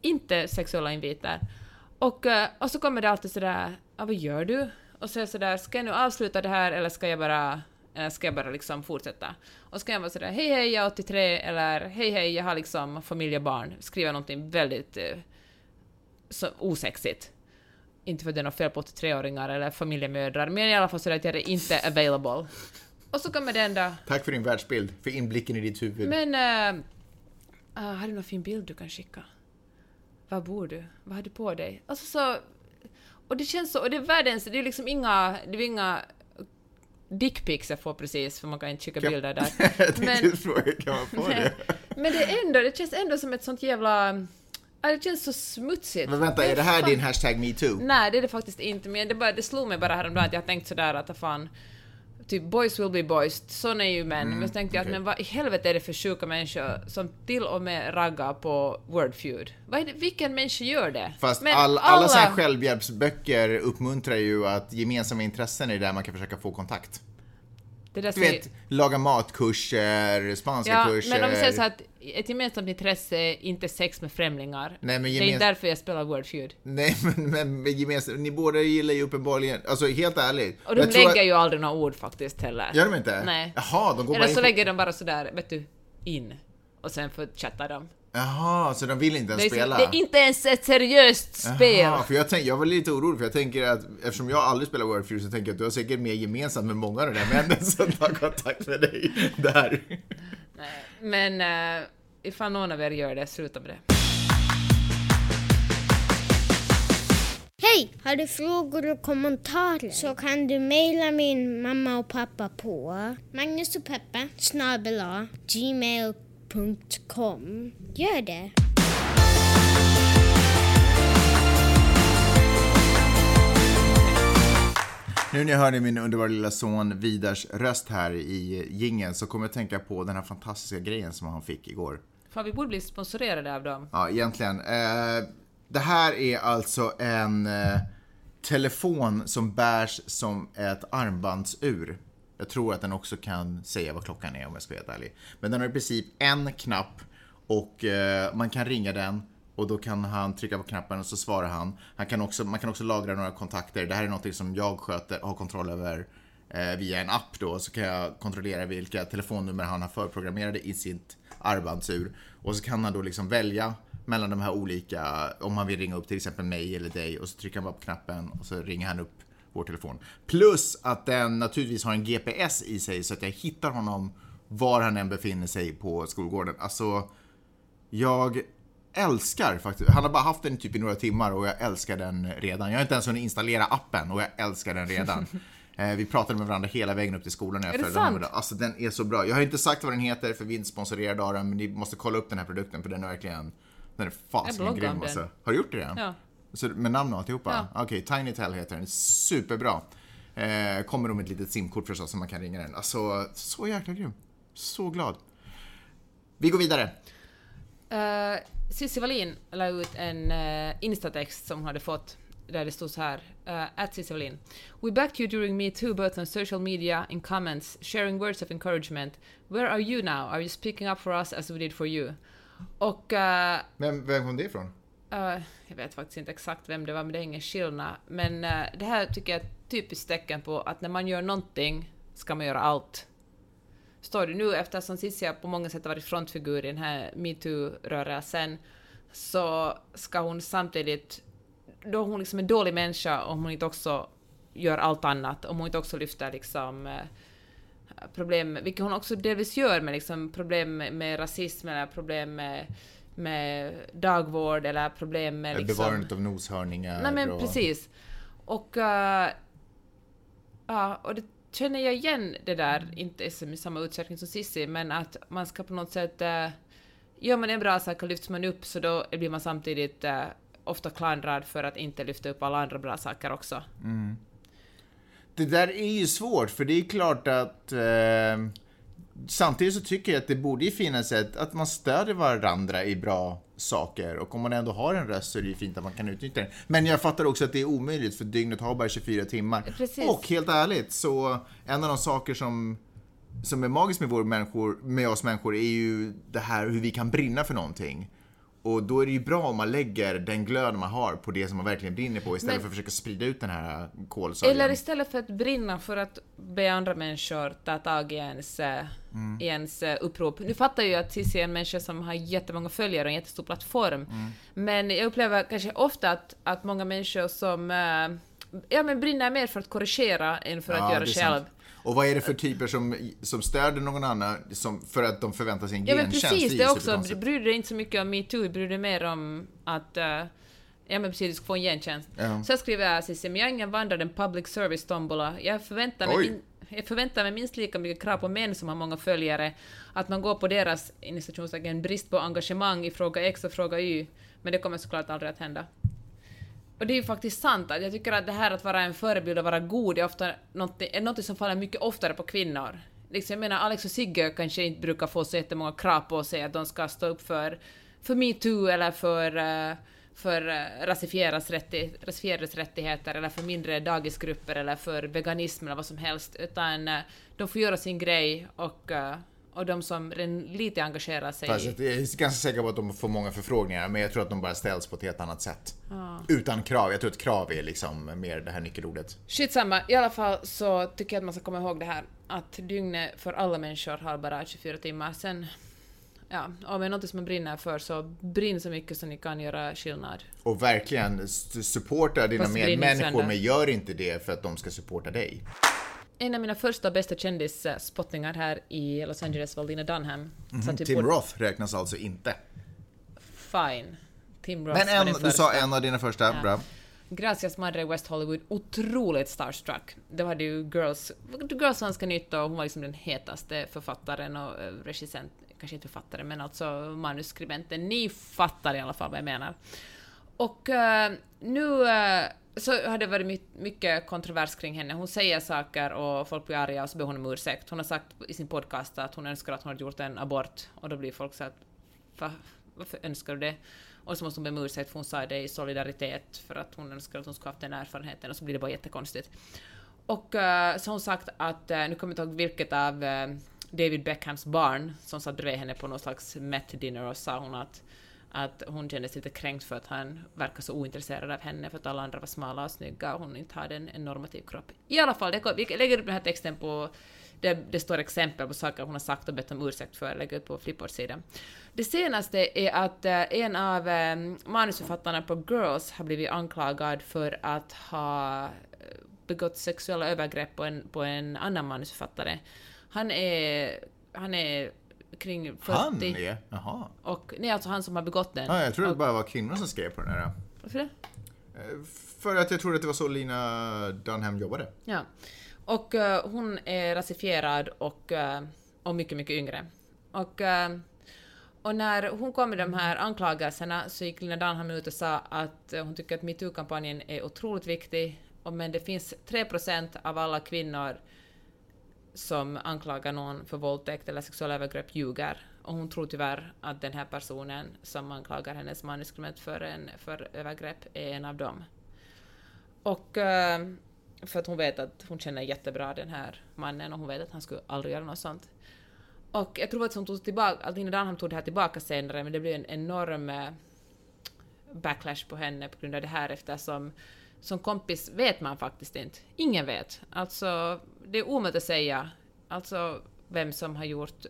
S1: inte sexuella inviter. Och, eh, och så kommer det alltid sådär, ja, vad gör du? Och så är jag sådär, ska jag nu avsluta det här eller ska jag bara, eller ska jag bara liksom fortsätta? Och så kan jag vara sådär, hej hej jag är 83 eller hej hej jag har liksom familj och barn. Skriva någonting väldigt eh, så, osexigt. Inte för att det är något fel på 83-åringar eller familjemödrar, men i alla fall sådär att jag är inte available. Och så kommer den där,
S2: Tack för din världsbild, för inblicken i ditt huvud.
S1: men... Uh, har du någon fin bild du kan skicka? Var bor du? Vad har du på dig? Alltså så... Och det känns så... Och det är världens... Det är liksom inga... Det är inga dickpics jag får precis, för man kan inte skicka bilder där.
S2: jag tänkte
S1: Men-
S2: fråga, kan man få det?
S1: Men det är ändå... Det känns ändå som ett sånt jävla... Ja, det känns så smutsigt.
S2: Men vänta, är det här
S1: fan-
S2: din hashtag metoo?
S1: Nej, det är det faktiskt inte, men det, bara, det slog mig bara häromdagen att jag tänkt sådär att fan, typ boys will be boys, såna är ju män. men så tänkte jag att men vad i helvete är det för sjuka människor som till och med raggar på Wordfeud? Vad är det, vilken människa gör det?
S2: Fast all, alla, så här självhjälpsböcker uppmuntrar ju att gemensamma intressen är där man kan försöka få kontakt.
S1: Det där
S2: Du vet, laga matkurser, spanska
S1: Ja,
S2: kurser.
S1: men om vi säger så att ett gemensamt intresse är inte sex med främlingar.
S2: Nej, men
S1: Det är
S2: gemens-
S1: därför jag spelar Wordfeud.
S2: Nej, men, men gemensamt, ni båda gillar ju uppenbarligen, alltså helt ärligt.
S1: Och de
S2: jag
S1: lägger
S2: att,
S1: ju aldrig några ord faktiskt heller.
S2: Gör de inte?
S1: Nej.
S2: Jaha, de går
S1: Eller
S2: bara in
S1: så lägger de bara sådär, vet du, in. Och sen får chatta de.
S2: Jaha, så de vill inte ens
S1: Det är,
S2: spela?
S1: det är inte ens ett seriöst spel.
S2: Jaha, för jag, tänk, jag var lite orolig för jag tänker att eftersom jag aldrig spelar Wordfeud så tänker jag att du har säkert mer gemensamt med många av de där männen som tar kontakt med dig där.
S1: Nej, men uh, ifall någon av er gör det, sluta med det.
S3: Hej! Har du frågor och kommentarer så kan du mejla min mamma och pappa på Magnus och Peppe snabel A, gmail.com. Gör det!
S2: Nu när jag hörde min underbara lilla son Vidars röst här i gingen så kommer jag att tänka på den här fantastiska grejen som han fick igår.
S1: Fan, vi borde bli sponsorerade av dem.
S2: Ja, egentligen. Eh, det här är alltså en eh, telefon som bärs som ett armbandsur. Jag tror att den också kan säga vad klockan är om jag ska vara helt ärlig. Men den har i princip en knapp och eh, man kan ringa den och då kan han trycka på knappen och så svarar han. han kan också, man kan också lagra några kontakter. Det här är något som jag sköter, har kontroll över eh, via en app då. Så kan jag kontrollera vilka telefonnummer han har förprogrammerade i sitt armbandsur. Och så kan han då liksom välja mellan de här olika, om han vill ringa upp till exempel mig eller dig och så trycker han bara på knappen och så ringer han upp vår telefon. Plus att den naturligtvis har en GPS i sig så att jag hittar honom var han än befinner sig på skolgården. Alltså, jag älskar faktiskt. Han har bara haft den typ i några timmar och jag älskar den redan. Jag har inte ens hunnit installera appen och jag älskar den redan. Eh, Vi pratade med varandra hela vägen upp till skolan. när jag
S1: Är
S2: följde honom. Alltså den är så bra. Jag har inte sagt vad den heter för vi är inte sponsrerade av den, men ni måste kolla upp den här produkten för den är verkligen, den är fasiken grym alltså. Har du gjort det redan?
S1: Ja.
S2: Så, med namn och alltihopa?
S1: Ja.
S2: Okej, Tiny Tell heter den. Superbra. Eh, kommer de med ett litet simkort förstås så man kan ringa den. Alltså, så jäkla grym. Så glad. Vi går vidare.
S1: Uh, Cissi Wallin la ut en uh, instatext som hon hade fått där det stod så här, uh, at Cissi Wallin. We backed you during Me Too both on social media, in comments, sharing words of encouragement. Where are you now? Are you speaking up for us as we did for you? Och uh,
S2: Vem, vem kom det ifrån?
S1: Uh, jag vet faktiskt inte exakt vem det var, men det är ingen skillnad. Men uh, det här tycker jag är ett typiskt tecken på att när man gör någonting ska man göra allt. Står du nu, eftersom Cissi på många sätt har varit frontfigur i den här metoo-rörelsen, så ska hon samtidigt... Då är hon liksom en dålig människa om hon inte också gör allt annat, om hon inte också lyfter liksom eh, problem, vilket hon också delvis gör med liksom problem med rasism eller problem med, med dagvård eller problem med liksom...
S2: Bevarandet av noshörningar
S1: Nej men
S2: och...
S1: precis. Och... eh, ja, och det känner jag igen det där, inte i samma utsträckning som Sissi, men att man ska på något sätt... Uh, gör man en bra sak och lyfts man upp så då blir man samtidigt eh, ofta klandrad för att inte lyfta upp alla andra bra saker också.
S2: Det där är ju svårt, för det är klart att eh, samtidigt så tycker jag att det borde ju finnas ett, att man stöder varandra i bra saker och om man ändå har en röst så är det ju fint att man kan utnyttja den. Men jag fattar också att det är omöjligt för dygnet har bara 24 timmar.
S1: Precis.
S2: Och helt ärligt så en av de saker som som är magiskt med, vår människor, med oss människor är ju det här hur vi kan brinna för någonting. Och då är det ju bra om man lägger den glöd man har på det som man verkligen brinner på istället
S1: Men-
S2: för att försöka sprida ut den här kolsörjan.
S1: Eller istället för att brinna för att be andra människor ta tag i ens,
S2: Mm.
S1: i ens eh, upprop. Nu fattar jag ju att Cissi är en människa som har jättemånga följare och en jättestor plattform.
S2: Mm.
S1: Men jag upplever kanske ofta att, att många människor som eh, ja, men brinner mer för att korrigera än för att
S2: Ja,
S1: göra
S2: det är
S1: själv.
S2: sant. Och vad är det för typer som, som stöder någon annan som, för att de förväntar sig en
S1: Ja men
S2: gentjänst?
S1: precis,
S2: är
S1: det
S2: ju
S1: är också, bryr dig inte så mycket om metoo, bryr dig mer om att eh, Ja men precis, du ska få en gentjänst.
S2: Ja.
S1: Så jag skriver jag Cissi, men jag är ingen vandrade public service tombola. Jag förväntar, mig min, jag förväntar mig minst lika mycket krav på män som har många följare, att man går på deras inom citationstecken, brist på engagemang i fråga X och fråga Y. Men det kommer såklart aldrig att hända. Och det är ju faktiskt sant, att jag tycker att det här att vara en förebild och vara god är ofta något, är något som faller mycket oftare på kvinnor. Liksom, jag menar, Alex och Sigge kanske inte brukar få så jättemånga krav på sig att de ska stå upp för, för metoo eller för, eh, för eh, rasifieras, rätti, rasifierades rättigheter eller för mindre dagisgrupper eller för veganism eller vad som helst, utan eh, de får göra sin grej och, och de som lite engagerar sig
S2: Fast jag är ganska säker på att de får många förfrågningar, men jag tror att de bara ställs på ett helt annat sätt. Utan krav. Jag tror att krav är liksom mer det här nyckelordet.
S1: Skitsamma, i alla fall så tycker jag att man ska komma ihåg det här att dygnet för alla människor har bara 24 timmar. Sen, ja, om det är något som man brinner för så brinn så mycket så ni kan göra skillnad.
S2: Och verkligen supporta dina medmänniskor, men gör inte det för att de ska supporta dig.
S1: En av mina första och bästa kändisspottningar här i Los Angeles var Lena Dunham. Så typ
S2: Tim Roth räknas alltså inte.
S1: Fine. Tim Roth
S2: Men en, du
S1: första.
S2: sa en av dina första, bra.
S1: Gracias Madre West Hollywood, otroligt starstruck. Det var ju Girls, Girls ganska nytt och hon var liksom den hetaste författaren och eh, regissent, kanske inte författaren men alltså manuskribenten. Ni fattar i alla fall vad jag menar. Och uh, nu uh, så har det varit mycket kontrovers kring henne. Hon säger saker och folk blir arga och så ber hon om ursäkt. Hon har sagt i sin podcast att hon önskar att hon hade gjort en abort och då blir folk så att Va, varför önskar du det? Och så måste hon be om ursäkt för hon sa det i solidaritet för att hon önskar att hon skulle haft den erfarenheten och så blir det bara jättekonstigt. Och uh, så har hon sagt att, uh, nu kommer jag inte ihåg vilket av David Beckhams barn som satt bredvid henne på någon slags Met-dinner och sa hon att, att hon kändes lite kränkt för att han verkar så ointresserad av henne för att alla andra var smala och snygga och hon inte hade en, en normativ kropp. I alla fall, det, vi lägger upp den här texten på det, det står exempel på saker hon har sagt och bett om ursäkt för, lägger upp på Flipboard-sidan. Det senaste är att eh, en av eh, manusförfattarna på Girls har blivit anklagad för att ha eh, begått sexuella övergrepp på en, på en annan manusförfattare. Han är, han är kring 40.
S2: Han är? Jaha.
S1: Och, nej, alltså han som har begått den.
S2: Ja, jag trodde det bara var kvinnor som skrev på den här.
S1: Varför det?
S2: Eh, För att jag trodde att det var så Lina Dunham jobbade.
S1: Ja. Och eh, hon är rasifierad och, eh, och mycket, mycket yngre. Och, eh, och när hon kom med de här anklagelserna så gick Lina Dunham ut och sa att hon tycker att metoo-kampanjen är otroligt viktig, och, men det finns 3% av alla kvinnor som anklagar någon för våldtäkt eller sexuella övergrepp ljuger. Och hon tror tyvärr att den här personen som anklagar hennes manuskript för, en, för övergrepp är en av dem. Och eh, för att hon vet att hon känner jättebra den här mannen och hon vet att han skulle aldrig göra något sånt. Och jag tror att hon tog tillbaka, att Lina Dunham tog det här tillbaka senare men det blev en enorm eh, backlash på henne på grund av det här eftersom som kompis vet man faktiskt inte. Ingen vet. Alltså, det är omöjligt att säga alltså, vem som har gjort...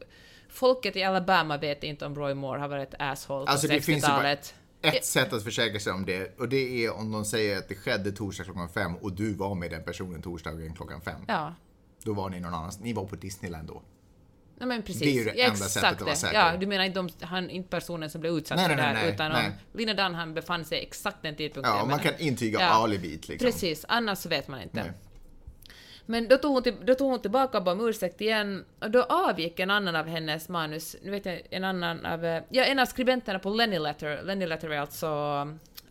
S1: Folket i Alabama vet inte om Roy Moore har varit asshole
S2: Alltså,
S1: på
S2: det finns ju bara
S1: 60-talet.
S2: Ett sätt att försäkra sig om det och det är om de säger att det skedde torsdag klockan fem och du var med den personen torsdagen klockan fem.
S1: Ja.
S2: Då var ni någon annanstans. Ni var på Disneyland då.
S1: Nej, men precis.
S2: Det är ju det
S1: ja,
S2: enda
S1: exakt
S2: sättet att vara säker.
S1: Ja, du menar inte, de, han, inte personen som blev utsatt
S2: Nej,
S1: för det här, utan
S2: nej.
S1: om Lina Dunham befann sig exakt den tidpunkten.
S2: Ja, man kan intyga
S1: Ja.
S2: alibit liksom.
S1: Precis, annars vet man inte.
S2: Nej.
S1: Men då tog, hon till, då tog hon tillbaka och bad om ursäkt igen, och då avgick en annan av hennes manus, nu vet jag, en annan av, ja, en av skribenterna på Lenny Letter, Lenny Letter är alltså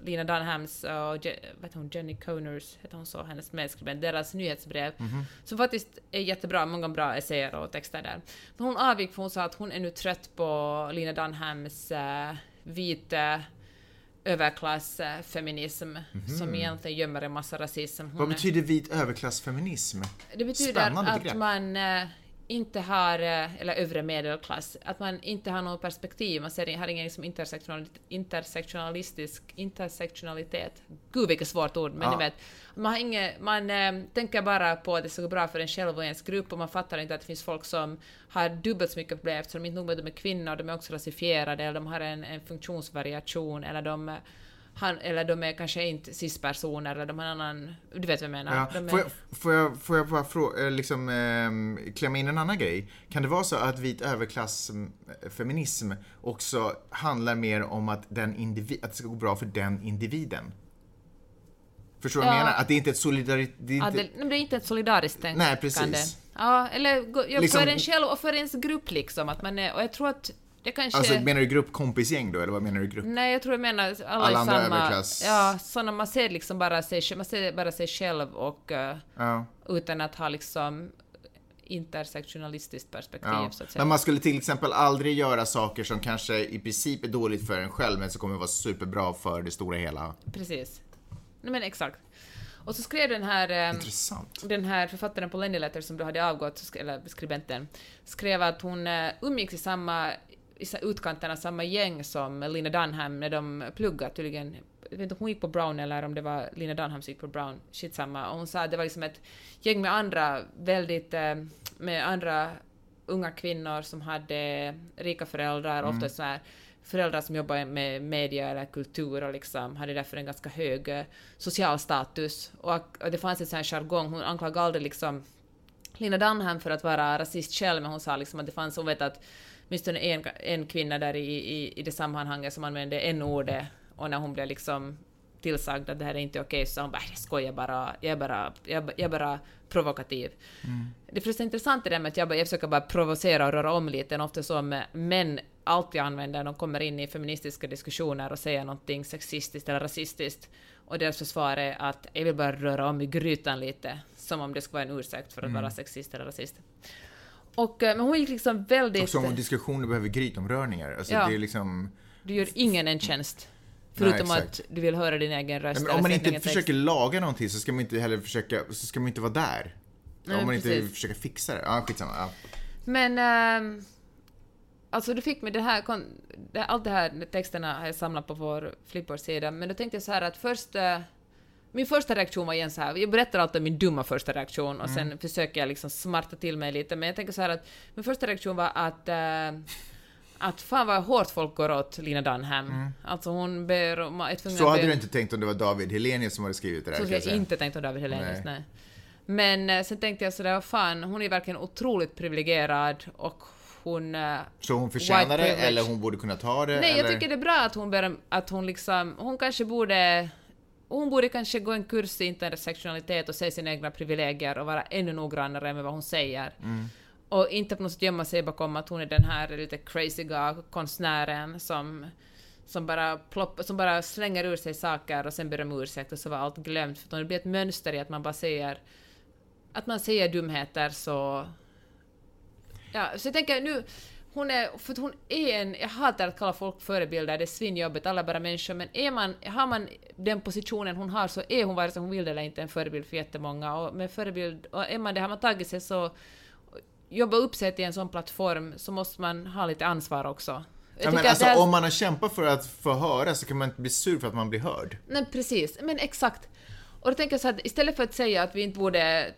S1: Lina Dunhams och Je, vet hon, Jenny Coners, heter hon så, hennes medskribent, deras nyhetsbrev,
S2: Mhm.
S1: som faktiskt är jättebra, många bra essäer och texter där. Men hon avgick för hon sa att hon är nu trött på Lina Dunhams uh, vita överklassfeminism som egentligen gömmer en massa rasism. Hon.
S2: Vad betyder vit överklassfeminism?
S1: det betyder
S2: Spännande
S1: att
S2: begrepp.
S1: man eh, inte har, eh, eller övre medelklass, att man inte har något perspektiv, man ser, har ingen liksom intersektional, intersektionalistisk intersektionalitet. Gud vilket svårt ord, men
S2: Ja.
S1: ni vet. Man, har inget, man eh, tänker bara på att det ska gå bra för en själv och ens grupp och man fattar inte att det finns folk som har dubbelt så mycket problem eftersom de inte nog med att de är kvinnor, de är också rasifierade eller de har en, en funktionsvariation eller de han, eller de är kanske inte cis-personer, eller de har en annan... Du vet vad jag menar?
S2: Ja.
S1: Är,
S2: Får, jag, får, jag, får jag bara fråga, eh, liksom, eh, klämma in en annan grej? Kan det vara så att vit överklassfeminism också handlar mer om att, den individ, att det ska gå bra för den individen? Förstår du vad jag
S1: Ja.
S2: menar? Att det inte är ett solidaritet... Det är
S1: Ja,
S2: inte,
S1: det, är inte ett solidariskt tänkande.
S2: Nej, precis.
S1: Ja, eller ja,
S2: Liksom-
S1: för en själv och för ens grupp liksom. Att man är, och jag tror att det kanske...
S2: Alltså menar du gruppkompisgäng då, eller vad menar du grupp?
S1: Nej, jag tror jag menar alla,
S2: Alla
S1: i
S2: andra
S1: samma...
S2: överklass.
S1: Ja, såna man ser liksom bara sig, man ser bara sig själv och uh,
S2: Ja.
S1: utan att ha liksom intersektionalistiskt perspektiv
S2: Ja.
S1: så att säga.
S2: Men man skulle till exempel aldrig göra saker som kanske i princip är dåligt för en själv men som kommer vara superbra för det stora hela.
S1: Precis. Nej men exakt. Och så skrev den här... ehm,
S2: Intressant.
S1: den här författaren på Lenny Letter som du hade avgått, eller skribenten, skrev att hon uh, umgicks i samma i utkanten av samma gäng som Lina Dunham när de pluggade tydligen. Jag vet inte om hon gick på Brown eller om det var Lina Dunham som gick på Brown, skitsamma. Och hon sa att det var liksom ett gäng med andra väldigt, eh, med andra unga kvinnor som hade rika föräldrar, ofta så här föräldrar som jobbar med media eller kultur och liksom hade därför en ganska hög eh, social status. Och, och det fanns en sån här jargong, hon anklagade aldrig liksom Lina Dunham för att vara rasist själv, men hon sa liksom att det fanns, hon vet att åtminstone en, en kvinna där i, i, i det sammanhanget som använde en ordet och när hon blev liksom tillsagd att det här är inte okej så sa hon bara "Äh, jag skojar bara, jag är bara, jag, jag bara provokativ. Det är förresten intressant det där med att jag, bara, jag försöker bara provocera och röra om lite, ofta som män alltid använder när de kommer in i feministiska diskussioner och säger någonting sexistiskt eller rasistiskt. Och deras försvar är att jag vill bara röra om i grytan lite, som om det skulle vara en ursäkt för att vara sexist eller rasist. Och, eh, men hon gick liksom väldigt...
S2: Och som om diskussioner behöver grytomrörningar. Alltså
S1: Ja.
S2: det är liksom...
S1: Du gör ingen en tjänst. Förutom
S2: Nej,
S1: att du vill höra din egen röst.
S2: Men om man inte
S1: egen text.
S2: försöker laga någonting så ska man inte heller försöka, så ska man inte vara där.
S1: Nej,
S2: om man inte
S1: precis.
S2: försöker fixa det. Ja, skitsamma. Ja.
S1: Men... ehm, alltså du fick mig det här... allt det här texterna har jag samlat på vår Flipboard-sida, men då tänkte jag så här att först... eh, min första reaktion var igen så här, jag berättar alltid min dumma första reaktion och sen försöker jag liksom smarta till mig lite, men jag tänker så här att min första reaktion var att eh, att fan vad hårt folk går åt Lina Dunham. Alltså hon ber om...
S2: Så hade
S1: be-
S2: du inte tänkt om det var David Helenius som hade skrivit det där.
S1: Så skulle
S2: jag
S1: jag inte tänkt om David Hellenius,
S2: Nej.
S1: nej. Men eh, sen tänkte jag sådär, fan, hon är verkligen otroligt privilegierad och hon... eh,
S2: Så hon förtjänar det, eller hon borde kunna ta det?
S1: Nej,
S2: eller?
S1: jag tycker det är bra att hon, ber, att hon liksom, hon kanske borde, hon borde kanske gå en kurs i intersektionalitet och se sina egna privilegier och vara ännu noggrannare med vad hon säger. Och inte på något sätt gömma sig bakom att hon är den här lite crazyga konstnären som som bara, plopp, som bara slänger ur sig saker och sen ber om ursäkt och så var allt glömt. För det blir ett mönster i att man bara säger att man säger dumheter så... Ja, så jag tänker nu, hon är, för att hon är en, jag hatar att kalla folk förebilder, det är svinjobbigt, alla är bara människor, men är man, har man den positionen hon har så är hon vare sig hon vill det eller inte en förebild för jättemånga och med förebild, och är man det, har man tagit sig så, jobba upp sig till en sån plattform så måste man ha lite ansvar också.
S2: Ja, men alltså,
S1: här-
S2: om man har kämpat för att få höra så kan man inte bli sur för att man blir hörd.
S1: Nej, precis. Men exakt. Och då tänker jag så att istället för att säga att vi inte borde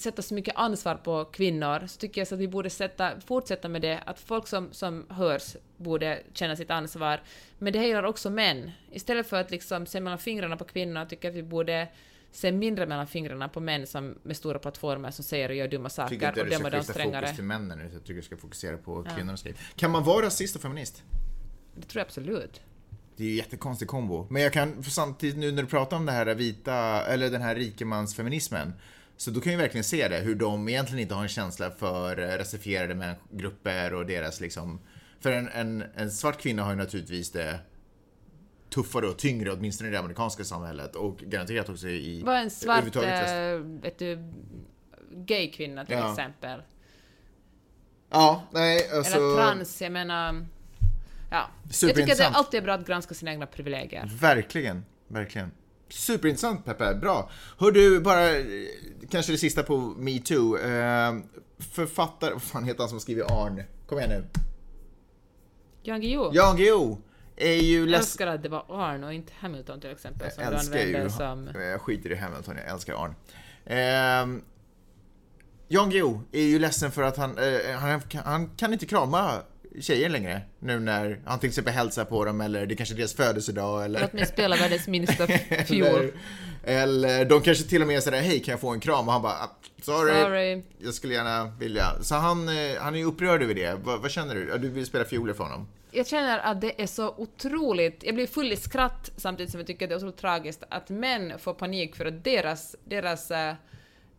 S1: sätta så mycket ansvar på kvinnor, så tycker jag så att vi borde sätta, fortsätta med det, att folk som, som hörs borde känna sitt ansvar. Men det gäller också män. Istället för att liksom se mellan fingrarna på kvinnor, tycker jag att vi borde se mindre mellan fingrarna på män som med stora plattformar som säger och gör dumma
S2: Jag tycker
S1: saker
S2: inte
S1: och
S2: du ska
S1: döma dem
S2: skifta
S1: strängare.
S2: fokus till männen nu, jag tycker du ska fokusera på kvinnornas liv. Kan man vara rasist och feminist?
S1: Det tror jag absolut.
S2: Det är ju en jättekonstig kombo. Men jag kan samtidigt nu när du pratar om det här vita, eller den här rikemansfeminismen, så då kan jag verkligen se det, hur de egentligen inte har en känsla för eh, rasifierade grupper och deras liksom... För en, en, en svart kvinna har ju naturligtvis det tuffare och tyngre, åtminstone i det amerikanska samhället och garanterat också i...
S1: Var en svart, äh, vet du, gay kvinna till
S2: Ja.
S1: exempel.
S2: Ja, nej alltså...
S1: Eller trans, jag menar... Ja. Jag tycker att det alltid är bra att granska sina egna privilegier.
S2: Verkligen, verkligen. Superintressant Peppe, bra. Hör du, bara eh, kanske det sista på metoo. Eh, författare, vad fan heter han som skriver Arn? Kom igen nu.
S1: Jan Guillou.
S2: Jan Guillou är ju
S1: Jag
S2: ledsen.
S1: älskar att det var Arn och inte Hamilton till exempel som
S2: Jag älskar ju,
S1: som...
S2: jag skiter i Hamilton, jag älskar Arn. Eh, Jan Guillou är ju ledsen för att han, eh, han, han kan inte krama tjejer längre. Nu när han till exempel hälsar på dem eller det kanske är deras födelsedag eller...
S1: Låt mig spela världens minsta fiol.
S2: Eller, eller de kanske till och med säger hej kan jag få en kram? Och han bara "Ah, sorry,
S1: Sorry.
S2: jag skulle gärna vilja. Så han, eh, han är upprörd över det. Vad, vad känner du? Du vill spela fioler för honom?
S1: Jag känner att det är så otroligt... Jag blir full i skratt samtidigt som jag tycker att det är otroligt tragiskt att män får panik för att deras, deras eh,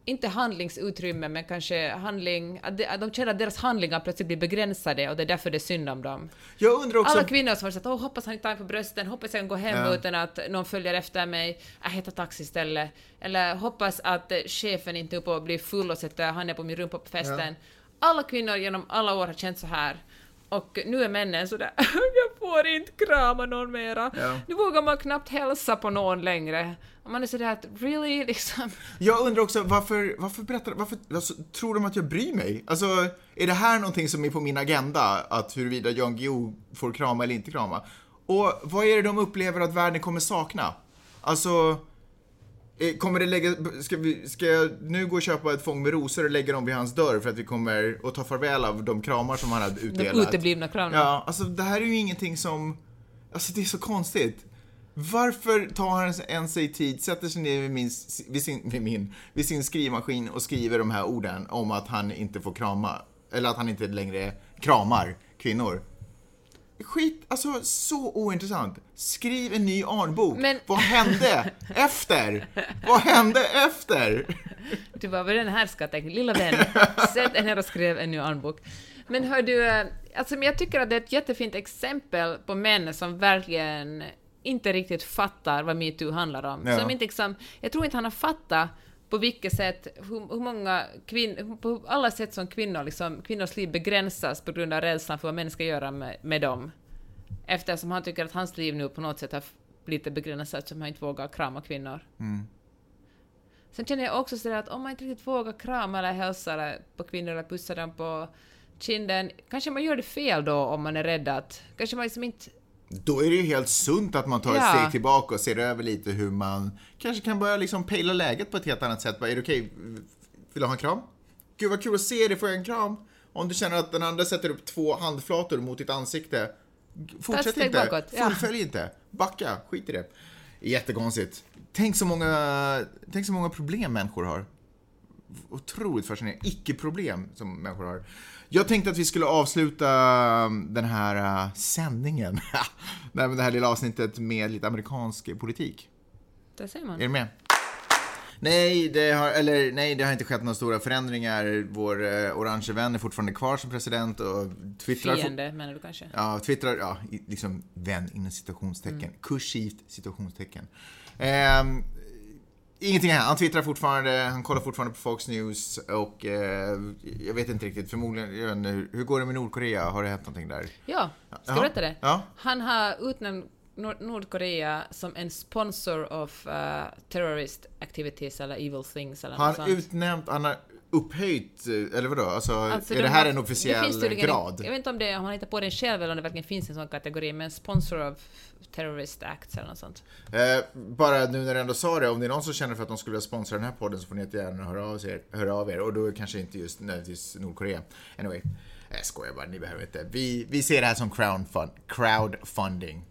S1: inte handlingsutrymme, men kanske handling... Att de, att de känner att deras handlingar plötsligt blir begränsade och det är därför det är synd om dem.
S2: Jag undrar också...
S1: Alla kvinnor som har sagt åh hoppas han inte tar mig på brösten, hoppas jag kan gå hem
S2: Ja.
S1: utan att någon följer efter mig, jag heter taxi istället. Eller hoppas att eh, chefen inte är uppe och blir full och sätter handen på min rumpa på festen. Alla kvinnor genom alla år har känt så här. Och nu är männen sådär jag får inte krama någon mera.
S2: Ja.
S1: Nu vågar man knappt hälsa på någon längre. Och man är sådär att really liksom.
S2: Jag undrar också varför, varför berättar, varför, alltså, tror de att jag bryr mig? Alltså, är det här någonting som är på min agenda? Att huruvida Jan Guillou får krama eller inte krama? Och vad är det de upplever att världen kommer sakna? Alltså, kommer det lägga, ska, vi, ska jag nu gå och köpa ett fång med rosor och lägga dem vid hans dörr för att vi kommer att ta farväl av de kramar som han hade
S1: De
S2: utdelat?
S1: uteblivna kramarna.
S2: Ja, alltså det här är ju ingenting som... Alltså det är så konstigt. Varför tar han ens sig tid, sätter sig ner vid, min, vid, sin, vid, min, vid sin skrivmaskin och skriver de här orden om att han inte får krama, eller att han inte längre kramar kvinnor? Skit, alltså så ointressant. Skriv en ny Arnbok.
S1: Men-
S2: Vad hände efter? Vad hände efter?
S1: Du var väl den här skattetecken, lilla vän, sätt dig ner och skrev en ny armbok. Men hör du, eh, alltså jag tycker att det är ett jättefint exempel på män som verkligen inte riktigt fattar vad metoo handlar om.
S2: Ja.
S1: Som inte liksom, jag tror inte han har fattat på vilket sätt, hur, hur många kvinnor, på alla sätt som kvinnor, liksom, kvinnors liv begränsas på grund av rädslan för vad män ska göra med, med dem. Eftersom han tycker att hans liv nu på något sätt har blivit begränsat som han inte vågar krama kvinnor. Sen känner jag också sådär att om man inte riktigt vågar krama eller hälsa på kvinnor eller pussa dem på kinden, kanske man gör det fel då om man är rädd att... Kanske man liksom inte...
S2: Då är det ju helt sunt att man tar ett
S1: Ja.
S2: steg tillbaka och ser över lite hur man kanske kan börja liksom pejla läget på ett helt annat sätt. Bara, Är det okej? Vill du ha en kram? Gud vad kul att se dig, får jag en kram? Om du känner att den andra sätter upp två handflator mot ditt ansikte, fortsätt inte.
S1: bakåt, ja.
S2: Fullfölj inte. Backa, skit i det. Jättekonstigt. Tänk så många, tänk så många problem människor har. otroligt fascinerande. Icke-problem som människor har. Jag tänkte att vi skulle avsluta den här uh, sändningen, Nej, det här lilla avsnittet med lite amerikansk politik.
S1: Det ser man.
S2: Är du med? Nej det, har, eller, nej, det har inte skett några stora förändringar. Vår eh, orange vän är fortfarande kvar som president och twittrar...
S1: Fiende menar du kanske?
S2: Ja, twittrar, ja, liksom vän inom citationstecken. Kursivt citationstecken. Ehm, ingenting här. Han twittrar fortfarande, han kollar fortfarande på Fox News och eh, jag vet inte riktigt, förmodligen, hur, hur går det med Nordkorea? Har det hänt någonting där?
S1: Ja, ska
S2: Ja.
S1: jag berätta det?
S2: Ja.
S1: Han har utnämnt Nord- Nordkorea som en sponsor of uh, terrorist activities eller evil things eller
S2: Har
S1: något
S2: han
S1: sånt.
S2: utnämnt, han har upphöjt, eh, eller vadå? Alltså,
S1: Alltså,
S2: är
S1: de
S2: det här en
S1: det
S2: officiell
S1: tydligen-
S2: grad?
S1: Jag vet inte om, det, om han hittar på den själv eller om det verkligen finns en sån kategori, men sponsor of terrorist acts eller något sånt.
S2: Eh, bara nu när du ändå sa det, om det är någon som känner för att de skulle vilja sponsra den här podden så får ni jättegärna höra av er. Höra av er. Och då kanske inte just nödvändigtvis Nordkorea. Anyway, jag skojar bara, ni behöver inte. Vi, vi ser det här som crowdfund, crowdfunding.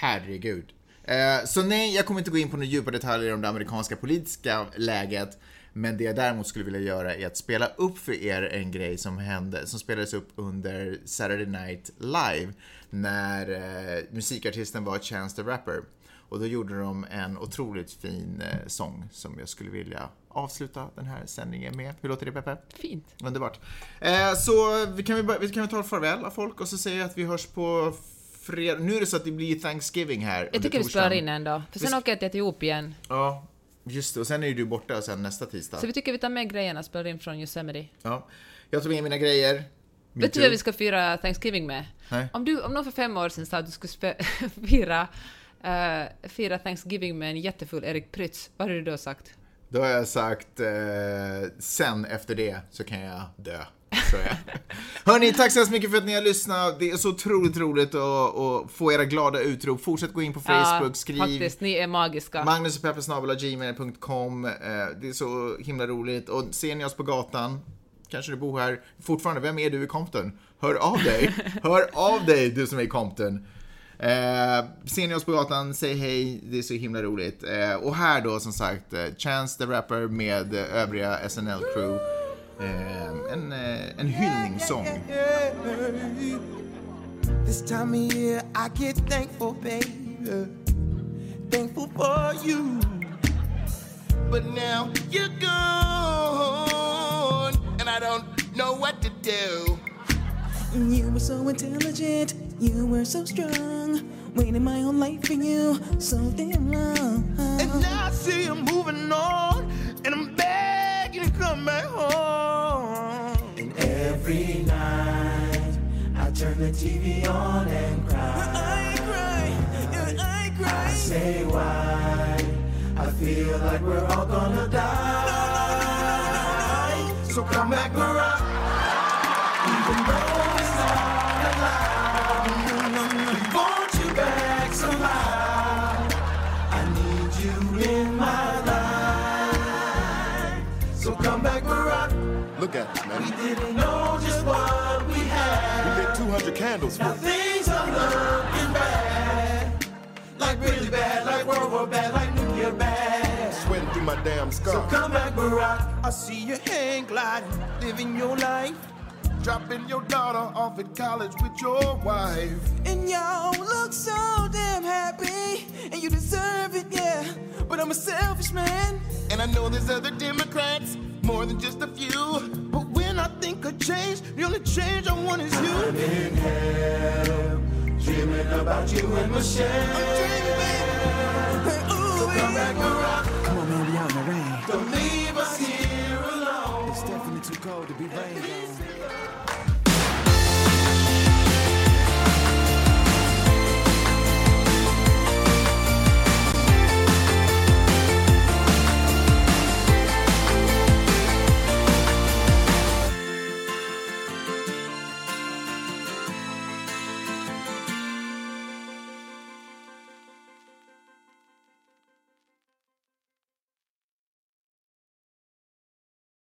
S2: Herregud. Eh, så nej, jag kommer inte gå in på några djupa detaljer om det amerikanska politiska läget. Men det jag däremot skulle vilja göra är att spela upp för er en grej som hände, som spelades upp under Saturday Night Live när eh, musikartisten var Chance the Rapper. Och då gjorde de en otroligt fin eh, sång som jag skulle vilja avsluta den här sändningen med. Hur låter det Peppe?
S1: Fint.
S2: Underbart. Eh, så vi kan, vi, vi kan väl ta farväl av folk och så säger jag att vi hörs på fredag. Nu är det så att det blir Thanksgiving här
S1: Jag tycker vi spelar in en då, för sen
S2: Vi-
S1: åker jag till Etiopien.
S2: Ja, just det. Och sen är ju du borta sen nästa tisdag.
S1: Så vi tycker vi tar med grejerna spelar in från Yosemite.
S2: Ja. Jag tog med mina grejer. Me
S1: Vet du vad vi ska fira Thanksgiving med?
S2: Nej.
S1: Om, du, om någon för fem år sedan sa att du skulle fira, eh, fira Thanksgiving med en jättefull Erik Prytz, vad hade du då sagt?
S2: Då har jag sagt, eh, sen efter det så kan jag dö. Så är jag. Hörni, tack så hemskt mycket för att ni har lyssnat. Det är så otroligt roligt att, att få era glada utrop. Fortsätt gå in på Facebook, skriv.
S1: faktiskt, ni är magiska.
S2: Magnus och gmail.com. Eh, Det är så himla roligt. Och ser ni oss på gatan, kanske du bor här fortfarande, vem är du i Compton? Hör av dig! Hör av dig du som är i Compton! Eh, ser ni oss på gatan, säg hej, det är så himla roligt. Eh, och här då som sagt, eh, Chance the Rapper med övriga SNL-crew. Eh, en, eh, en hyllningssång.
S4: This time of year, I get thankful, baby. Thankful for you. But now you're gone, and I don't know what to do.
S5: You were so intelligent, you were so strong. Waiting my whole life for you, so damn long.
S4: And now I see you moving on, and I'm begging to come back home. And every night, I turn the TV on and cry.
S5: I cry, I cry.
S4: say why I feel like we're all gonna die. So come back, Barack.
S6: Look at us, man.
S4: We didn't know just what we had.
S6: We lit 200 candles
S4: Now things are looking bad. Like really bad, like World War bad, like nuclear bad.
S6: Sweating through my damn
S4: So come back, Barack. I see your hand gliding, living your life.
S6: Dropping your daughter off at college with your wife.
S5: And y'all look so damn happy, and you deserve it, yeah. But I'm a selfish man.
S4: And I know there's other Democrats, more than just a few. But when I think of change, the only change I want is you. I'm in hell, dreaming about you and Michelle. I'm dreaming, baby. So come back, Barack.
S5: Come on, man, we out in the rain.
S4: Don't leave us here alone.
S5: It's definitely too cold to be rained on.